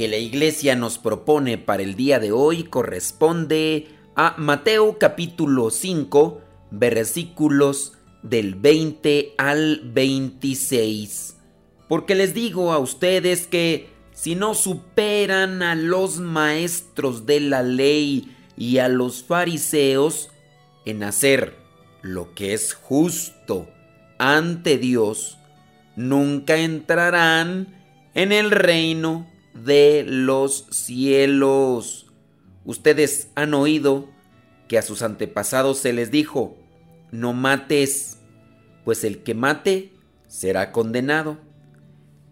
que la iglesia nos propone para el día de hoy corresponde a Mateo capítulo 5 versículos del 20 al 26. Porque les digo a ustedes que si no superan a los maestros de la ley y a los fariseos en hacer lo que es justo ante Dios, nunca entrarán en el reino de los cielos. Ustedes han oído que a sus antepasados se les dijo, no mates, pues el que mate será condenado.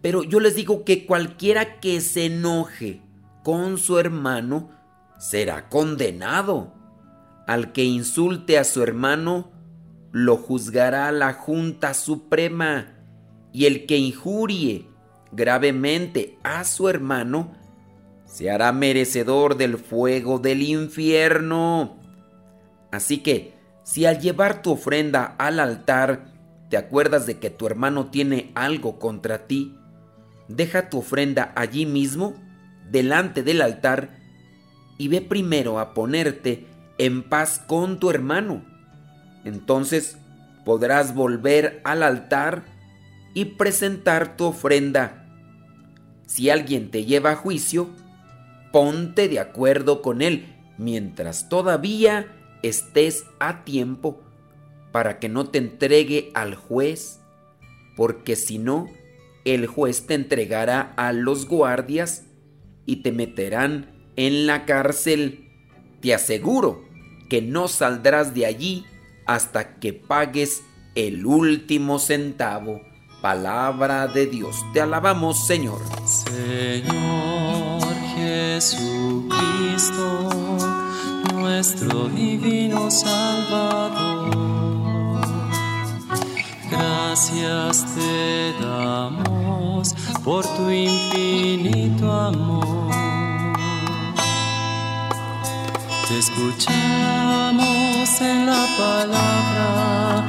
Pero yo les digo que cualquiera que se enoje con su hermano será condenado. Al que insulte a su hermano, lo juzgará la Junta Suprema, y el que injurie gravemente a su hermano, se hará merecedor del fuego del infierno. Así que, si al llevar tu ofrenda al altar te acuerdas de que tu hermano tiene algo contra ti, deja tu ofrenda allí mismo, delante del altar, y ve primero a ponerte en paz con tu hermano. Entonces podrás volver al altar y presentar tu ofrenda. Si alguien te lleva a juicio, ponte de acuerdo con él mientras todavía estés a tiempo para que no te entregue al juez, porque si no, el juez te entregará a los guardias y te meterán en la cárcel. Te aseguro que no saldrás de allí hasta que pagues el último centavo. Palabra de Dios. Te alabamos, Señor. Señor Jesucristo, nuestro divino Salvador. Gracias te damos por tu infinito amor. Te escuchamos en la palabra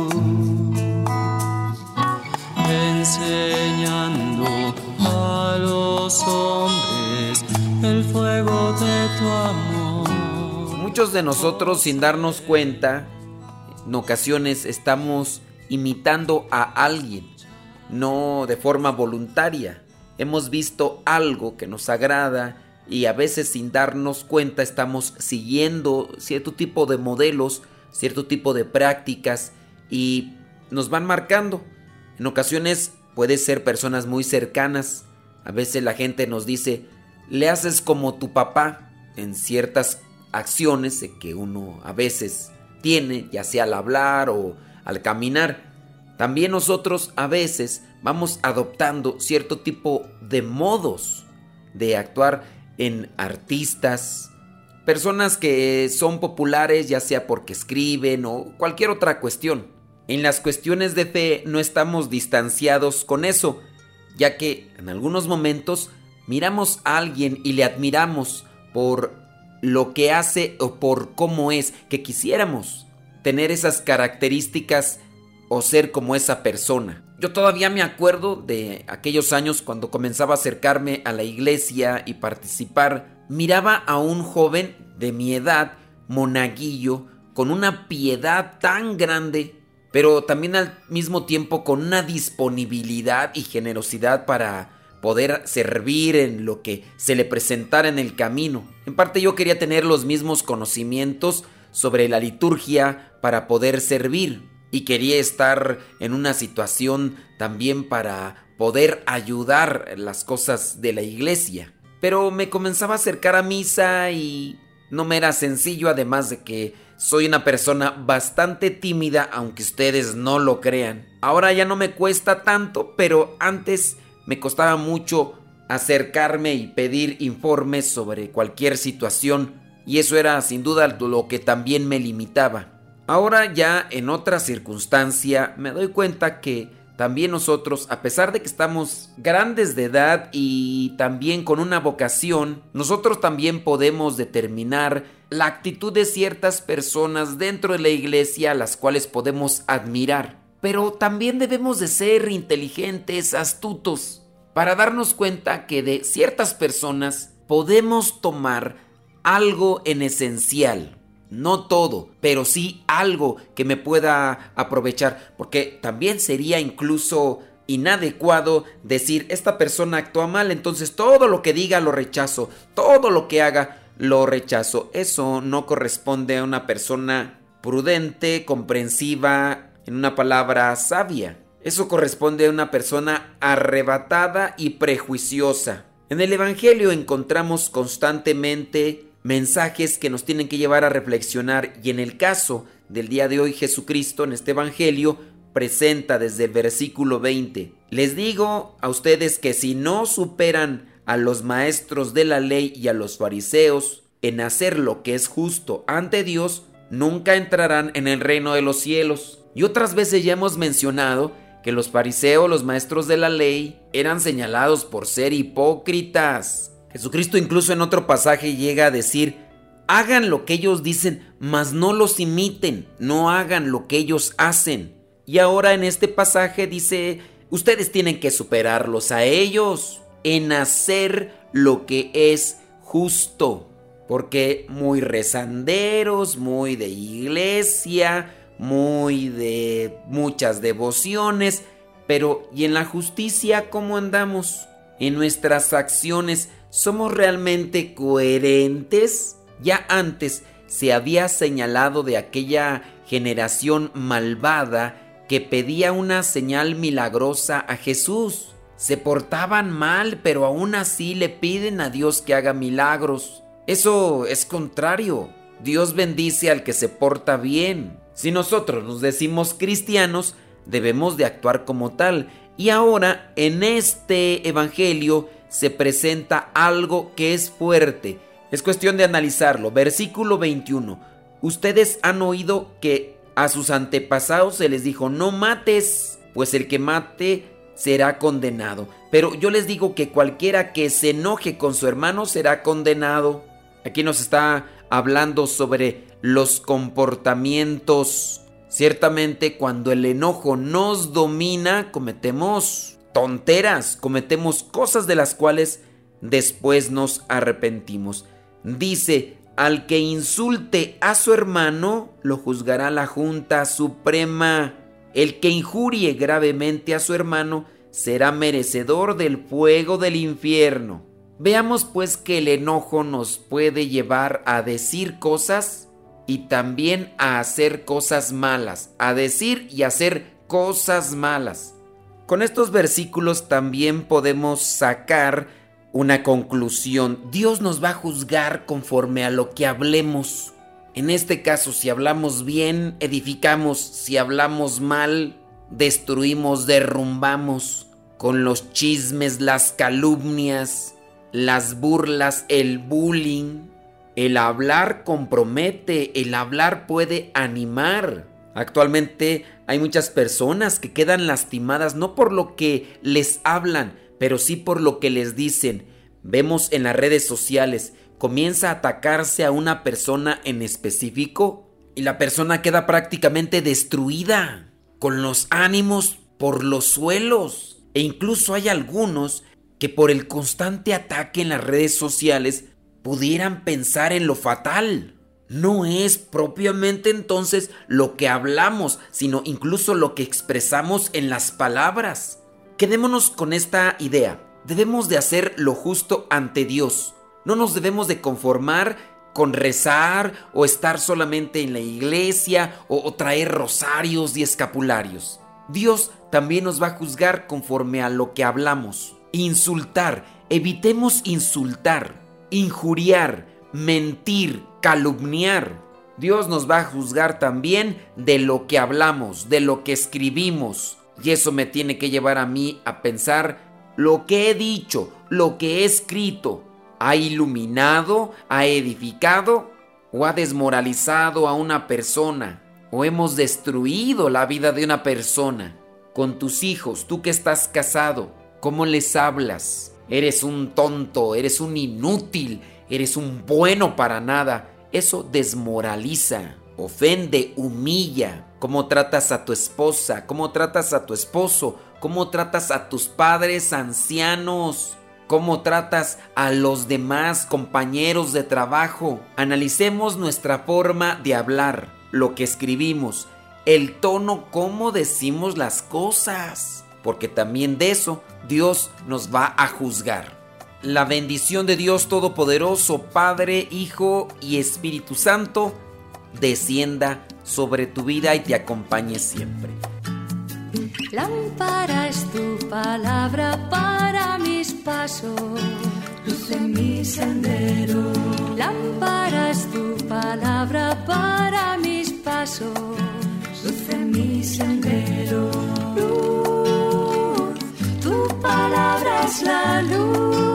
Muchos de nosotros sin darnos cuenta, en ocasiones estamos imitando a alguien, no de forma voluntaria. Hemos visto algo que nos agrada y a veces sin darnos cuenta estamos siguiendo cierto tipo de modelos, cierto tipo de prácticas y nos van marcando. En ocasiones puede ser personas muy cercanas. A veces la gente nos dice, le haces como tu papá en ciertas acciones que uno a veces tiene, ya sea al hablar o al caminar. También nosotros a veces vamos adoptando cierto tipo de modos de actuar en artistas, personas que son populares ya sea porque escriben o cualquier otra cuestión. En las cuestiones de fe no estamos distanciados con eso, ya que en algunos momentos miramos a alguien y le admiramos por lo que hace o por cómo es, que quisiéramos tener esas características o ser como esa persona. Yo todavía me acuerdo de aquellos años cuando comenzaba a acercarme a la iglesia y participar, miraba a un joven de mi edad, monaguillo, con una piedad tan grande pero también al mismo tiempo con una disponibilidad y generosidad para poder servir en lo que se le presentara en el camino. En parte yo quería tener los mismos conocimientos sobre la liturgia para poder servir y quería estar en una situación también para poder ayudar las cosas de la iglesia. Pero me comenzaba a acercar a misa y no me era sencillo, además de que soy una persona bastante tímida, aunque ustedes no lo crean. Ahora ya no me cuesta tanto, pero antes me costaba mucho acercarme y pedir informes sobre cualquier situación, y eso era sin duda lo que también me limitaba. Ahora ya en otra circunstancia me doy cuenta que también nosotros, a pesar de que estamos grandes de edad y también con una vocación, nosotros también podemos determinar la actitud de ciertas personas dentro de la iglesia a las cuales podemos admirar. Pero también debemos de ser inteligentes, astutos, para darnos cuenta que de ciertas personas podemos tomar algo en esencial no todo, pero sí algo que me pueda aprovechar, porque también sería incluso inadecuado decir esta persona actúa mal, entonces todo lo que diga lo rechazo, todo lo que haga lo rechazo. Eso no corresponde a una persona prudente, comprensiva, en una palabra sabia. Eso corresponde a una persona arrebatada y prejuiciosa. En el Evangelio encontramos constantemente mensajes que nos tienen que llevar a reflexionar y en el caso del día de hoy Jesucristo en este Evangelio presenta desde el versículo 20, les digo a ustedes que si no superan a los maestros de la ley y a los fariseos en hacer lo que es justo ante Dios, nunca entrarán en el reino de los cielos. Y otras veces ya hemos mencionado que los fariseos, los maestros de la ley, eran señalados por ser hipócritas, Jesucristo incluso en otro pasaje llega a decir, hagan lo que ellos dicen, mas no los imiten, no hagan lo que ellos hacen. Y ahora en este pasaje dice, ustedes tienen que superarlos a ellos en hacer lo que es justo. Porque muy rezanderos, muy de iglesia, muy de muchas devociones, pero ¿y en la justicia cómo andamos? En nuestras acciones ¿Somos realmente coherentes? Ya antes se había señalado de aquella generación malvada que pedía una señal milagrosa a Jesús. Se portaban mal, pero aún así le piden a Dios que haga milagros. Eso es contrario. Dios bendice al que se porta bien. Si nosotros nos decimos cristianos, debemos de actuar como tal. Y ahora, en este Evangelio, se presenta algo que es fuerte. Es cuestión de analizarlo. Versículo 21. Ustedes han oído que a sus antepasados se les dijo, no mates, pues el que mate será condenado. Pero yo les digo que cualquiera que se enoje con su hermano será condenado. Aquí nos está hablando sobre los comportamientos. Ciertamente cuando el enojo nos domina, cometemos tonteras, cometemos cosas de las cuales después nos arrepentimos. Dice, al que insulte a su hermano, lo juzgará la Junta Suprema. El que injurie gravemente a su hermano será merecedor del fuego del infierno. Veamos pues que el enojo nos puede llevar a decir cosas y también a hacer cosas malas, a decir y hacer cosas malas. Con estos versículos también podemos sacar una conclusión. Dios nos va a juzgar conforme a lo que hablemos. En este caso, si hablamos bien, edificamos. Si hablamos mal, destruimos, derrumbamos. Con los chismes, las calumnias, las burlas, el bullying. El hablar compromete, el hablar puede animar. Actualmente hay muchas personas que quedan lastimadas no por lo que les hablan, pero sí por lo que les dicen. Vemos en las redes sociales, comienza a atacarse a una persona en específico y la persona queda prácticamente destruida, con los ánimos por los suelos. E incluso hay algunos que por el constante ataque en las redes sociales pudieran pensar en lo fatal no es propiamente entonces lo que hablamos, sino incluso lo que expresamos en las palabras. Quedémonos con esta idea. Debemos de hacer lo justo ante Dios. No nos debemos de conformar con rezar o estar solamente en la iglesia o, o traer rosarios y escapularios. Dios también nos va a juzgar conforme a lo que hablamos. Insultar, evitemos insultar, injuriar, mentir, calumniar. Dios nos va a juzgar también de lo que hablamos, de lo que escribimos. Y eso me tiene que llevar a mí a pensar lo que he dicho, lo que he escrito, ¿ha iluminado, ha edificado o ha desmoralizado a una persona? ¿O hemos destruido la vida de una persona? Con tus hijos, tú que estás casado, ¿cómo les hablas? Eres un tonto, eres un inútil, eres un bueno para nada. Eso desmoraliza, ofende, humilla. ¿Cómo tratas a tu esposa? ¿Cómo tratas a tu esposo? ¿Cómo tratas a tus padres ancianos? ¿Cómo tratas a los demás compañeros de trabajo? Analicemos nuestra forma de hablar, lo que escribimos, el tono, cómo decimos las cosas. Porque también de eso Dios nos va a juzgar. La bendición de Dios Todopoderoso, Padre, Hijo y Espíritu Santo, descienda sobre tu vida y te acompañe siempre. Lámpara es tu palabra para mis pasos, luz en mi sendero. Lámpara es tu palabra para mis pasos, luz en mi sendero abras la luz.